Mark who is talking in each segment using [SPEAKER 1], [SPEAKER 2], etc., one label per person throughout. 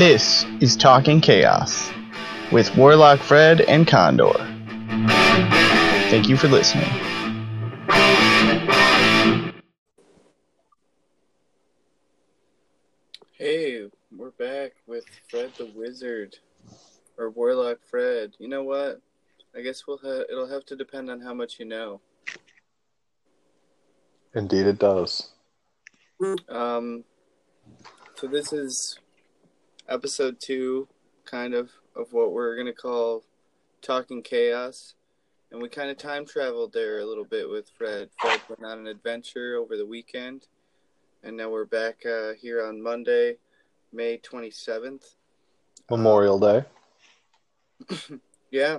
[SPEAKER 1] This is Talking Chaos with Warlock Fred and Condor. Thank you for listening.
[SPEAKER 2] Hey, we're back with Fred the Wizard, or Warlock Fred. You know what? I guess we'll ha- it'll have to depend on how much you know.
[SPEAKER 3] Indeed, it does.
[SPEAKER 2] Um, so this is episode two, kind of, of what we're gonna call Talking Chaos, and we kind of time traveled there a little bit with Fred. Fred went on an adventure over the weekend, and now we're back uh, here on Monday, May twenty seventh.
[SPEAKER 3] Memorial Day.
[SPEAKER 2] Yeah.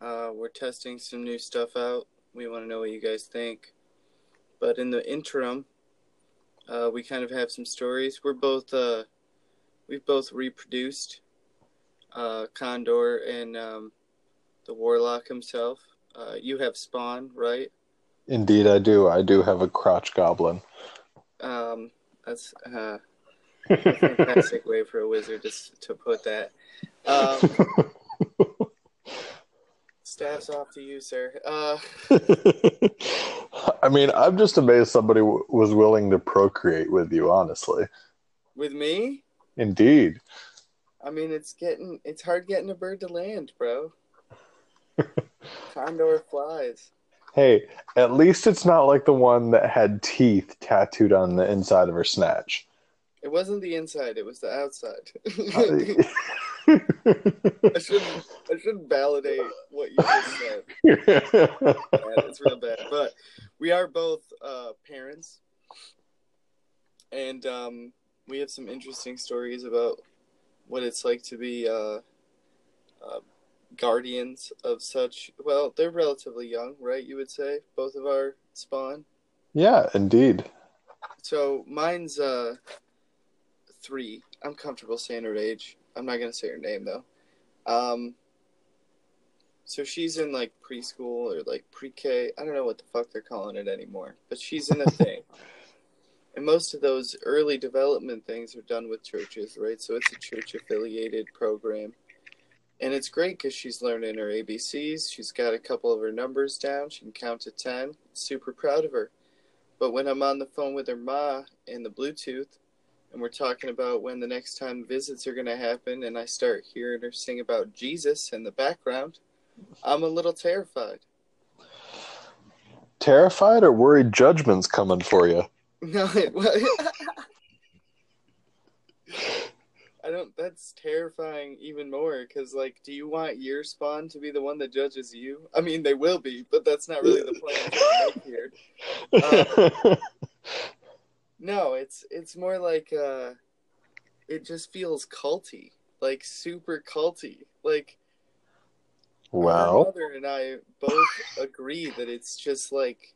[SPEAKER 2] Uh, we're testing some new stuff out. We want to know what you guys think. But in the interim, uh, we kind of have some stories. We're both, uh, we've both reproduced uh, Condor and um, the Warlock himself. Uh, you have Spawn, right?
[SPEAKER 3] Indeed, I do. I do have a crotch goblin.
[SPEAKER 2] Um, that's uh, a fantastic way for a wizard to, to put that. Um, staff's off to you, sir.
[SPEAKER 3] I mean, I'm just amazed somebody w- was willing to procreate with you, honestly.
[SPEAKER 2] with me?
[SPEAKER 3] Indeed.
[SPEAKER 2] I mean, it's getting it's hard getting a bird to land, bro. Time Condor flies.
[SPEAKER 3] Hey, at least it's not like the one that had teeth tattooed on the inside of her snatch.
[SPEAKER 2] It wasn't the inside; it was the outside.
[SPEAKER 3] I-
[SPEAKER 2] shouldn't I shouldn't validate what you just said. It's real bad, but we are both uh, parents, and um, we have some interesting stories about what it's like to be uh, uh, guardians of such. Well, they're relatively young, right? You would say both of our spawn.
[SPEAKER 3] yeah, indeed.
[SPEAKER 2] So mine's uh three. I'm comfortable saying her age. I'm not gonna say her name though. Um so she's in like preschool or like pre-K. I don't know what the fuck they're calling it anymore, but she's in a thing. And most of those early development things are done with churches, right? So it's a church affiliated program. And it's great because she's learning her ABCs. She's got a couple of her numbers down. She can count to 10. Super proud of her. But when I'm on the phone with her ma in the Bluetooth, and we're talking about when the next time visits are going to happen, and I start hearing her sing about Jesus in the background, I'm a little terrified.
[SPEAKER 3] Terrified or worried judgment's coming for you?
[SPEAKER 2] No, it, was. I don't. That's terrifying even more. Because, like, do you want your spawn to be the one that judges you? I mean, they will be, but that's not really the plan here. Uh, No, it's it's more like uh it just feels culty. Like super culty. Like my
[SPEAKER 3] wow.
[SPEAKER 2] mother and I both agree that it's just like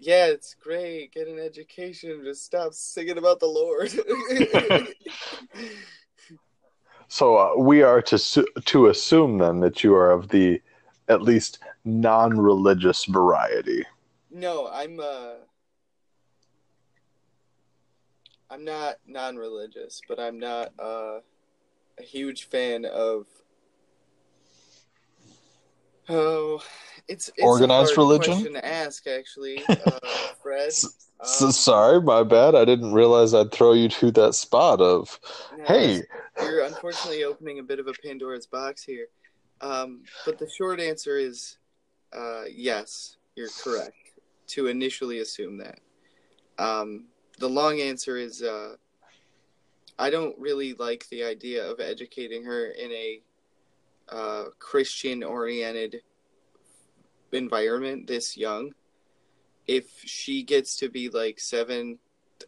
[SPEAKER 2] yeah, it's great, get an education, just stop singing about the Lord.
[SPEAKER 3] So uh, we are to su- to assume then that you are of the at least non-religious variety.
[SPEAKER 2] no, I'm uh I'm not non-religious, but I'm not uh a huge fan of Oh, it's, it's
[SPEAKER 3] Organized religion?
[SPEAKER 2] question to ask, actually, uh, Fred.
[SPEAKER 3] S-
[SPEAKER 2] Um,
[SPEAKER 3] So sorry, my bad. I didn't realize I'd throw you to that spot of,
[SPEAKER 2] no,
[SPEAKER 3] hey,
[SPEAKER 2] you're unfortunately opening a bit of a Pandora's box here. Um, but the short answer is uh, yes, you're correct to initially assume that. Um, the long answer is uh, I don't really like the idea of educating her in a uh, Christian oriented environment this young. If she gets to be like seventh,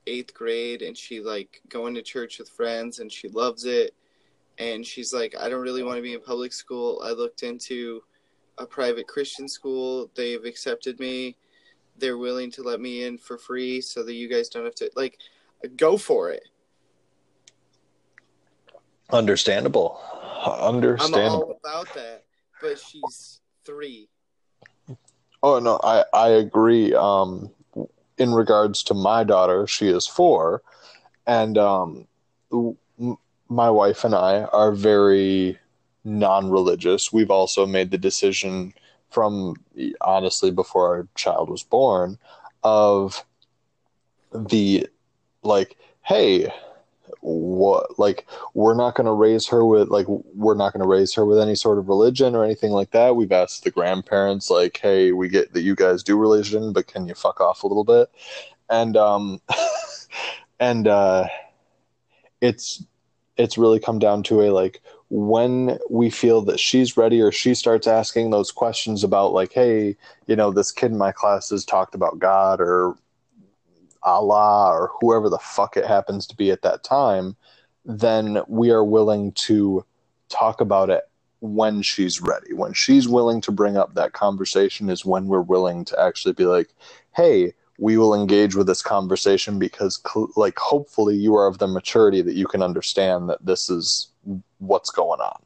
[SPEAKER 2] eighth grade and she like going to church with friends and she loves it and she's like, I don't really want to be in public school. I looked into a private Christian school. They've accepted me. They're willing to let me in for free so that you guys don't have to like go for it.
[SPEAKER 3] understandable.
[SPEAKER 2] I'm
[SPEAKER 3] Understandable.
[SPEAKER 2] all about that. But she's three.
[SPEAKER 3] Oh no, I I agree. Um, in regards to my daughter, she is four, and um, my wife and I are very non-religious. We've also made the decision from honestly before our child was born of the like hey what like we're not going to raise her with like we're not going to raise her with any sort of religion or anything like that. We've asked the grandparents like hey we get that you guys do religion but can you fuck off a little bit? And um and uh it's it's really come down to a like when we feel that she's ready or she starts asking those questions about like hey you know this kid in my class has talked about god or allah or whoever the fuck it happens to be at that time then we are willing to talk about it when she's ready. When she's willing to bring up that conversation is when we're willing to actually be like hey we will engage with this conversation because like hopefully you are of the maturity that you can understand that this is what's going on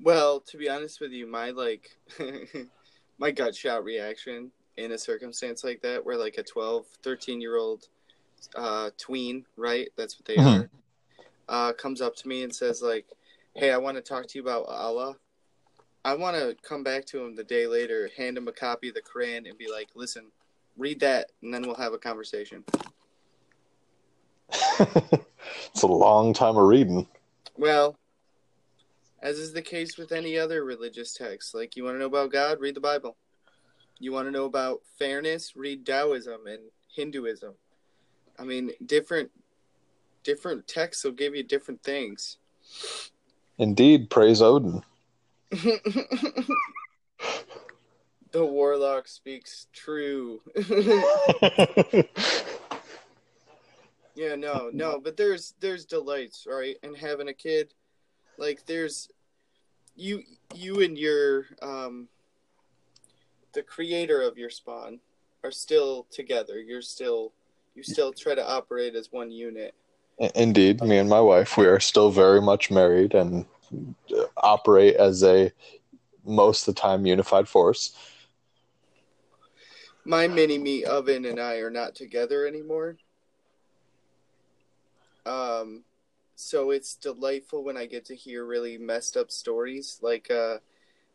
[SPEAKER 2] Well, to be honest with you, my like my gut shot reaction in a circumstance like that where like a 12, 13 year old uh tween, right? That's what they
[SPEAKER 3] Mhm.
[SPEAKER 2] are. Uh comes up to me and says like, "Hey, I want to talk to you about Allah." I want to come back to him the day later, hand him a copy of the Quran and be like, "Listen, read that and then we'll have a conversation."
[SPEAKER 3] it's a long time of reading
[SPEAKER 2] Well, as is the case with any other religious text, like you want to know about God, read the Bible. You want to know about fairness, read Taoism and Hinduism. I mean, different different texts will give you different things.
[SPEAKER 3] indeed praise odin
[SPEAKER 2] the warlock speaks true. yeah, no, no, but there's there's delights, right? And having a kid, like there's you you and your um the creator of your spawn are still together. You're still you still try to operate as one unit.
[SPEAKER 3] Indeed, me and my wife, we are still very much married and operate as a most of the time unified force.
[SPEAKER 2] My mini me oven and I are not together anymore. Um, so it's delightful when I get to hear really messed up stories. Like, uh,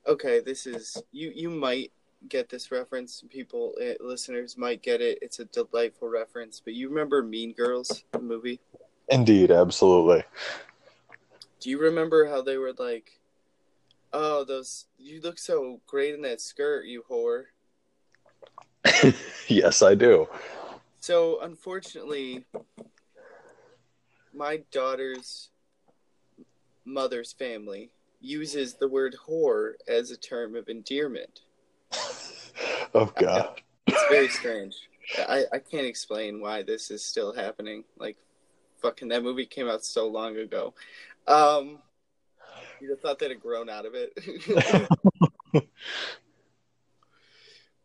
[SPEAKER 2] okay, this is you. You might get this reference. People, uh, listeners might get it. It's a delightful reference. But you remember Mean Girls, the movie?
[SPEAKER 3] Indeed, absolutely.
[SPEAKER 2] Do you remember how they were like, "Oh, those you look so great in that skirt, you whore."
[SPEAKER 3] yes, I do.
[SPEAKER 2] So unfortunately, my daughter's mother's family uses the word whore as a term of endearment.
[SPEAKER 3] Oh god.
[SPEAKER 2] It's very strange. I, I can't explain why this is still happening. Like, fucking, that movie came out so long ago. Um, you'd have thought they'd have grown out of it.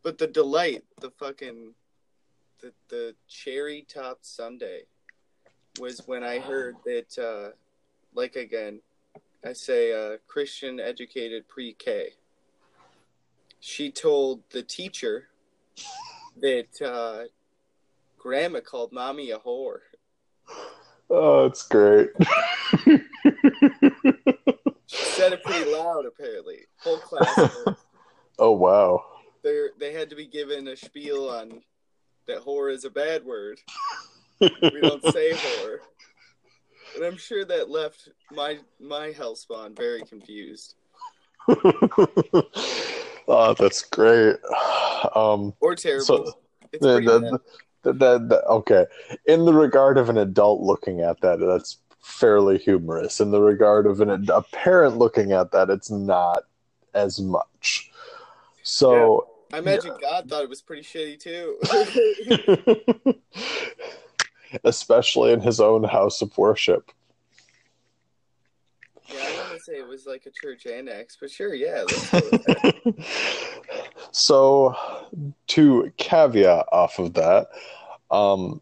[SPEAKER 2] but the delight, the fucking, the, the cherry topped sundae was when I heard that, uh, like again, I say uh, Christian educated pre K. She told the teacher that uh, grandma called mommy a whore.
[SPEAKER 3] Oh, it's great.
[SPEAKER 2] She said it pretty loud, apparently. Whole class.
[SPEAKER 3] oh wow.
[SPEAKER 2] They they had to be given a spiel on that whore is a bad word. We don't say whore. And I'm sure that left my my hellspawn very confused
[SPEAKER 3] oh, that's great. Um,
[SPEAKER 2] or terrible.
[SPEAKER 3] So-
[SPEAKER 2] it's
[SPEAKER 3] the, the, the, the, the- okay. In the regard of an adult looking at that, that's fairly humorous. In the regard of an a parent looking at that, it's not as much. So.
[SPEAKER 2] I imagine God thought it was pretty shitty too.
[SPEAKER 3] Especially in his own house of worship.
[SPEAKER 2] yeah, I want to say it was like a church annex, but sure, yeah. Let's go with that.
[SPEAKER 3] so, to caveat off of that, um,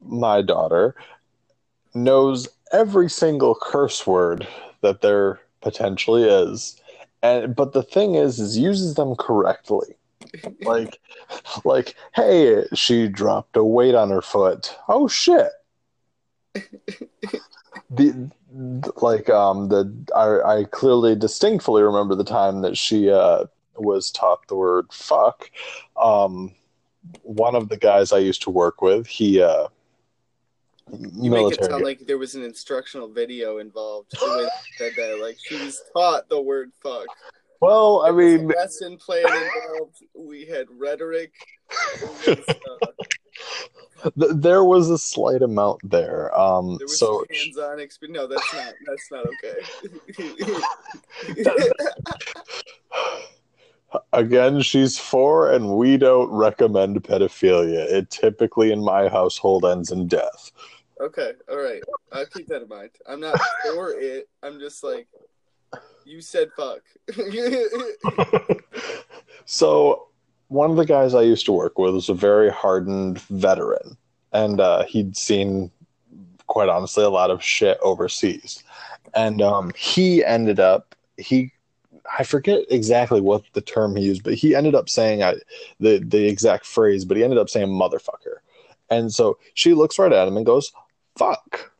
[SPEAKER 3] my daughter knows every single curse word that there potentially is, and but the thing is, is uses them correctly. Like, like, hey, she dropped a weight on her foot. Oh shit! the like um the I, I clearly distinctly remember the time that she uh was taught the word fuck um one of the guys i used to work with he uh
[SPEAKER 2] You make it sound like there was an instructional video involved. The way they said that, like she was taught the word "fuck."
[SPEAKER 3] well i
[SPEAKER 2] There was a
[SPEAKER 3] mean
[SPEAKER 2] lesson plan involved. We had rhetoric. There was, uh,
[SPEAKER 3] there was a slight amount there um
[SPEAKER 2] there was
[SPEAKER 3] so
[SPEAKER 2] hands-on experience. No, that's not. That's not okay.
[SPEAKER 3] Again, she's four, and we don't recommend pedophilia. It typically in my household ends in death.
[SPEAKER 2] okay, all right. I'll keep that in mind. I'm not for it. I'm just like, you said fuck.
[SPEAKER 3] so, one of the guys I used to work with was a very hardened veteran, and uh, he'd seen, quite honestly, a lot of shit overseas. And um, he ended up, he I forget exactly what the term he used, but he ended up saying I, the the exact phrase, but he ended up saying motherfucker. And so she looks right at him and goes, "Fuck."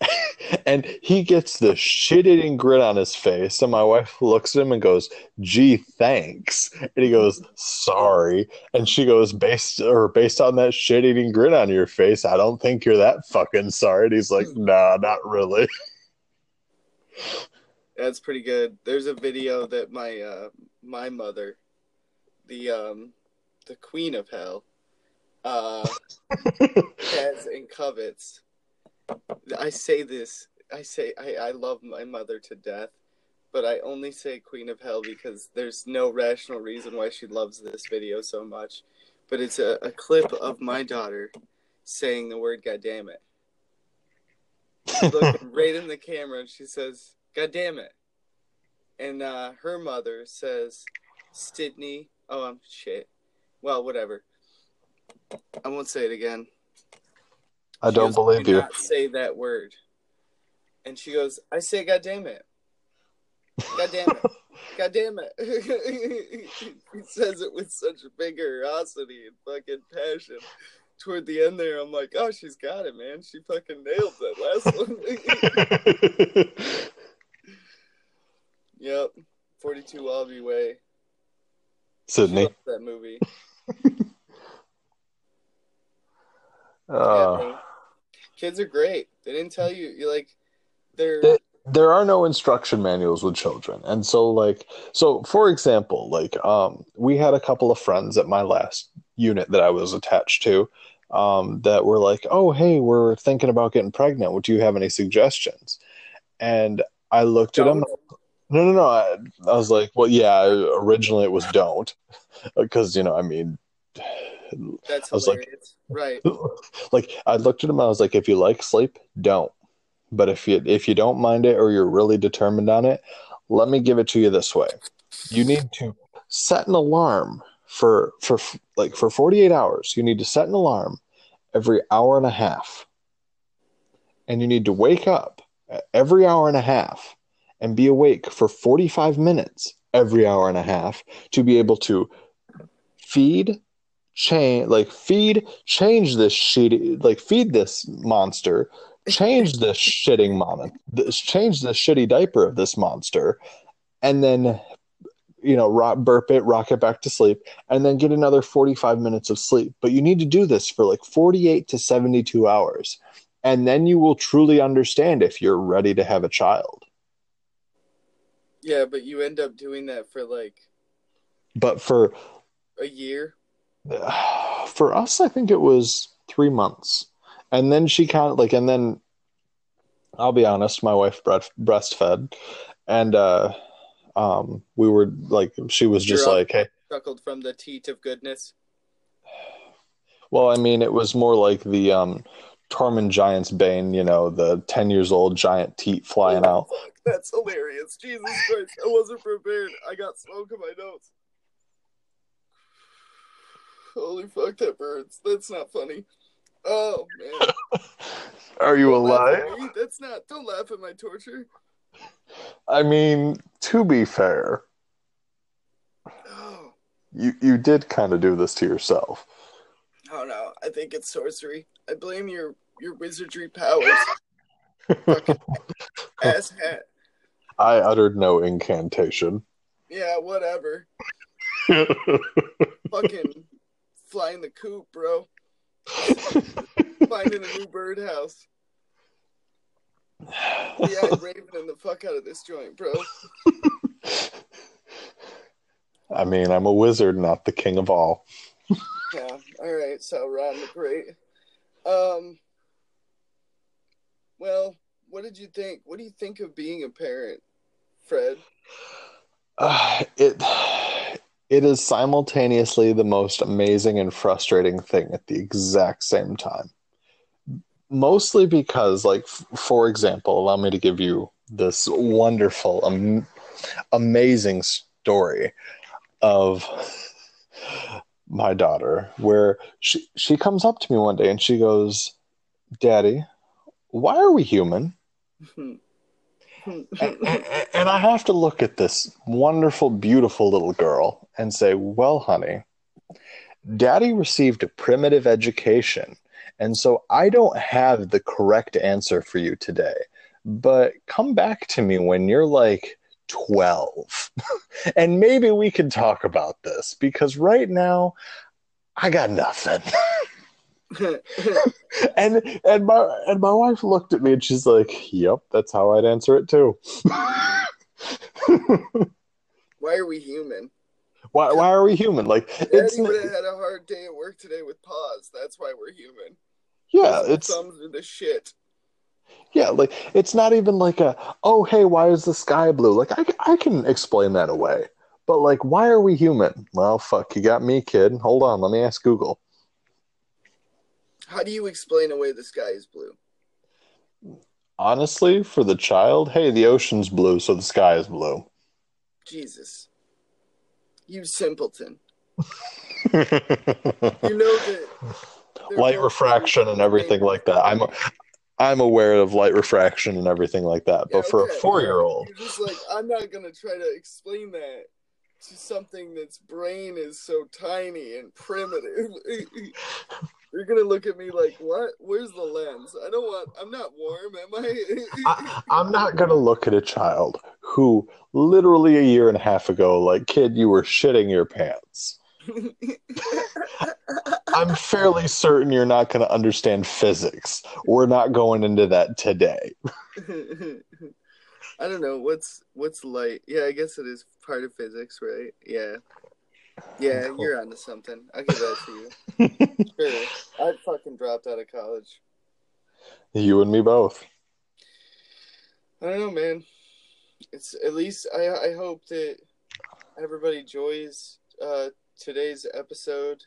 [SPEAKER 3] and he gets the shit-eating grin on his face, and my wife looks at him and goes, "Gee, thanks." And he goes, "Sorry." And she goes, "Based or based on that shit-eating grin on your face, I don't think you're that fucking sorry." And he's like, "Nah, not really."
[SPEAKER 2] That's pretty good. There's a video that my uh, my mother, the um, the queen of hell, uh, has and covets. I say this. I say I, I love my mother to death, but I only say queen of hell because there's no rational reason why she loves this video so much. But it's a, a clip of my daughter saying the word "God damn it." Looking right in the camera and she says, God damn it. And uh, her mother says, Sydney. Oh, I'm shit. Well, whatever. I won't say it again.
[SPEAKER 3] I
[SPEAKER 2] She
[SPEAKER 3] don't
[SPEAKER 2] goes,
[SPEAKER 3] believe
[SPEAKER 2] "Do
[SPEAKER 3] you.
[SPEAKER 2] Not say that word. And she goes, I say, God damn it. God damn it. God damn it. he says it with such vigorosity and fucking passion. Toward the end there, I'm like, oh, she's got it, man. She fucking nailed that last one. Yep. 42 Wallaby Way. She
[SPEAKER 3] Sydney.
[SPEAKER 2] loves that movie. Yeah,
[SPEAKER 3] Uh,
[SPEAKER 2] bro. Kids are great. They didn't tell you. You like, they're.
[SPEAKER 3] They- there are no instruction manuals with children and so like so for example like um we had a couple of friends at my last unit that i was attached to um that were like oh hey we're thinking about getting pregnant would you have any suggestions and i looked at them
[SPEAKER 2] Don't.
[SPEAKER 3] No no no I, I was like well yeah originally it was don't uh, because you know i mean
[SPEAKER 2] That's
[SPEAKER 3] I was like-
[SPEAKER 2] right.
[SPEAKER 3] like I looked at him, I was like, if you like sleep, don't. But if you if you don't mind it or you're really determined on it, let me give it to you this way. You need to set an alarm for for like for 48 hours. You need to set an alarm every hour and a half. And you need to wake up every hour and a half and be awake for 45 minutes every hour and a half to be able to feed change like feed change this shitty like feed this monster change this shitting mon this change the shitty diaper of this monster and then you know burp it rock it back to sleep and then get another 45 minutes of sleep. But you need to do this for like 48 to 72 hours and then you will truly understand if you're ready to have a child
[SPEAKER 2] Yeah, but you end up doing that for like
[SPEAKER 3] but for
[SPEAKER 2] a year.
[SPEAKER 3] for us i think it was three months and then she kind of like and then i'll be honest my wife breast, breastfed and uh um we were like she was just
[SPEAKER 2] You're
[SPEAKER 3] like hey
[SPEAKER 2] Chuckled from the teat of goodness.
[SPEAKER 3] well i mean it was more like the um Tormund Giantsbane you know the 10 years old giant teat flying
[SPEAKER 2] Oh,
[SPEAKER 3] out
[SPEAKER 2] fuck, That's hilarious. Jesus Christ. I wasn't prepared. I got smoke in my nose. Holy fuck, that burns. That's not funny. Oh, man.
[SPEAKER 3] are you
[SPEAKER 2] Don't
[SPEAKER 3] alive
[SPEAKER 2] at. That's not. Don't laugh at my torture.
[SPEAKER 3] i mean to be fair
[SPEAKER 2] Oh,
[SPEAKER 3] you you did kind of do this to yourself
[SPEAKER 2] oh no. I think it's sorcery. I blame your your wizardry powers. Fucking ass hat.
[SPEAKER 3] I uttered no incantation.
[SPEAKER 2] Yeah, whatever. Fucking flying the coop, bro. Finding a new birdhouse. Yeah, ravening the fuck out of this joint, bro.
[SPEAKER 3] I mean, I'm a wizard, not the king of all.
[SPEAKER 2] Yeah. All right. So Ron the Great. Um. Well, what did you think? What do you think of being a parent, Fred?
[SPEAKER 3] Uh, it it is simultaneously the most amazing and frustrating thing at the exact same time. Mostly because, like, f- for example, allow me to give you this wonderful, am- amazing story of my daughter, where she she comes up to me one day and she goes, "Daddy, why are we human?" and, and, and I have to look at this wonderful, beautiful little girl and say, Well, honey, daddy received a primitive education, and so I don't have the correct answer for you today. But come back to me when you're like 12, and maybe we can talk about this because right now I got nothing. and and my and my wife looked at me and she's like, "Yep, that's how I'd answer it too."
[SPEAKER 2] Why are we human?
[SPEAKER 3] why why are we human? Like it's
[SPEAKER 2] Daddy would have had a hard day at work today with pause. That's why we're human.
[SPEAKER 3] yeah,
[SPEAKER 2] Those
[SPEAKER 3] it's
[SPEAKER 2] thumbs the shit.
[SPEAKER 3] Yeah, like it's not even like a oh hey, why is the sky blue? Like I I can explain that away. But like why are we human? Well, fuck, you got me, kid. Hold on, let me ask Google.
[SPEAKER 2] How do you explain away the sky is blue?
[SPEAKER 3] Honestly, for the child, hey, the ocean's blue, so the sky is blue.
[SPEAKER 2] Jesus. You simpleton. You know that
[SPEAKER 3] light refraction and everything like that. I'm I'm aware of light refraction and everything like that.
[SPEAKER 2] Yeah,
[SPEAKER 3] But for
[SPEAKER 2] okay.
[SPEAKER 3] a four year old,
[SPEAKER 2] just like, I'm not gonna try to explain that to something that's brain is so tiny and primitive. You're gonna look at me like, what? Where's the lens? I don't want. I'm not warm, am I?
[SPEAKER 3] I, I'm not gonna look at a child who literally a year and a half ago, like kid, you were shitting your pants. I'm fairly certain you're not gonna understand physics. We're not going into that today.
[SPEAKER 2] I don't know what's what's light. Yeah, I guess it is part of physics, right? Yeah, yeah,
[SPEAKER 3] Cool.
[SPEAKER 2] you're onto something. I'll give that to you. Sure, I fucking dropped out of college.
[SPEAKER 3] You and me both.
[SPEAKER 2] I don't know, man. It's at least I I hope that everybody enjoys uh, today's episode.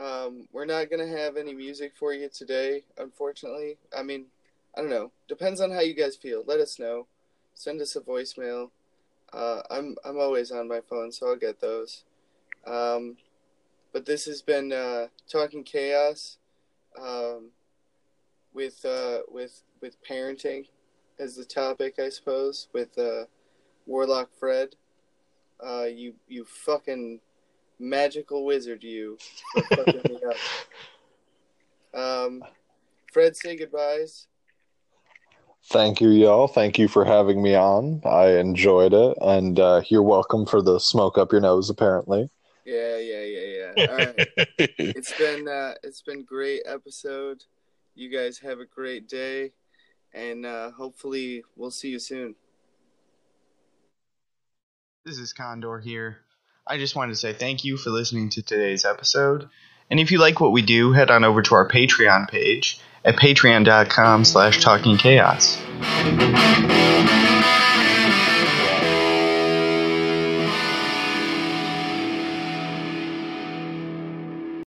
[SPEAKER 2] Um, we're not gonna have any music for you today, unfortunately. I mean, I don't know. Depends on how you guys feel. Let us know. Send us a voicemail. Uh, I'm I'm always on my phone, so I'll get those. Um, but this has been uh, talking chaos um, with uh, with with parenting as the topic, I suppose, with uh, Warlock Fred. Uh, you you fucking magical wizard, you for fucking me up. Um, Fred, say goodbyes.
[SPEAKER 3] Thank you, y'all. Thank you for having me on. I enjoyed it, and uh, you're welcome for the smoke up your nose. Apparently.
[SPEAKER 2] Yeah, yeah, yeah, yeah. All right. it's been uh, it's been great episode. You guys have a great day, and uh, hopefully we'll see you soon.
[SPEAKER 1] This is Condor here. I just wanted to say thank you for listening to today's episode. And if you like what we do, head on over to our Patreon page at patreon.com slash talkingchaos.